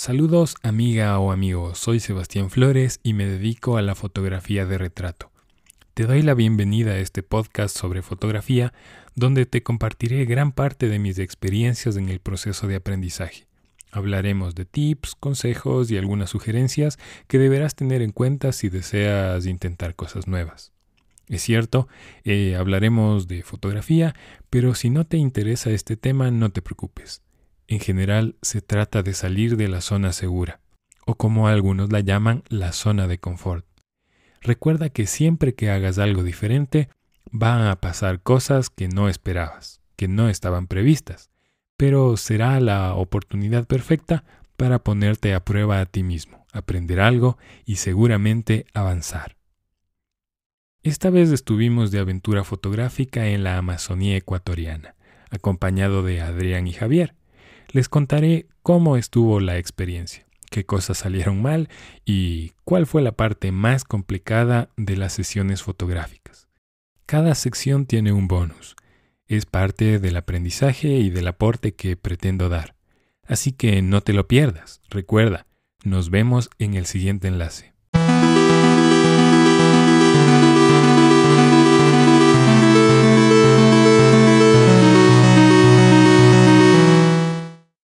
Saludos amiga o amigo, soy Sebastián Flores y me dedico a la fotografía de retrato. Te doy la bienvenida a este podcast sobre fotografía donde te compartiré gran parte de mis experiencias en el proceso de aprendizaje. Hablaremos de tips, consejos y algunas sugerencias que deberás tener en cuenta si deseas intentar cosas nuevas. Es cierto, eh, hablaremos de fotografía, pero si no te interesa este tema no te preocupes. En general se trata de salir de la zona segura, o como algunos la llaman, la zona de confort. Recuerda que siempre que hagas algo diferente, van a pasar cosas que no esperabas, que no estaban previstas, pero será la oportunidad perfecta para ponerte a prueba a ti mismo, aprender algo y seguramente avanzar. Esta vez estuvimos de aventura fotográfica en la Amazonía ecuatoriana, acompañado de Adrián y Javier, les contaré cómo estuvo la experiencia, qué cosas salieron mal y cuál fue la parte más complicada de las sesiones fotográficas. Cada sección tiene un bonus. Es parte del aprendizaje y del aporte que pretendo dar. Así que no te lo pierdas. Recuerda, nos vemos en el siguiente enlace.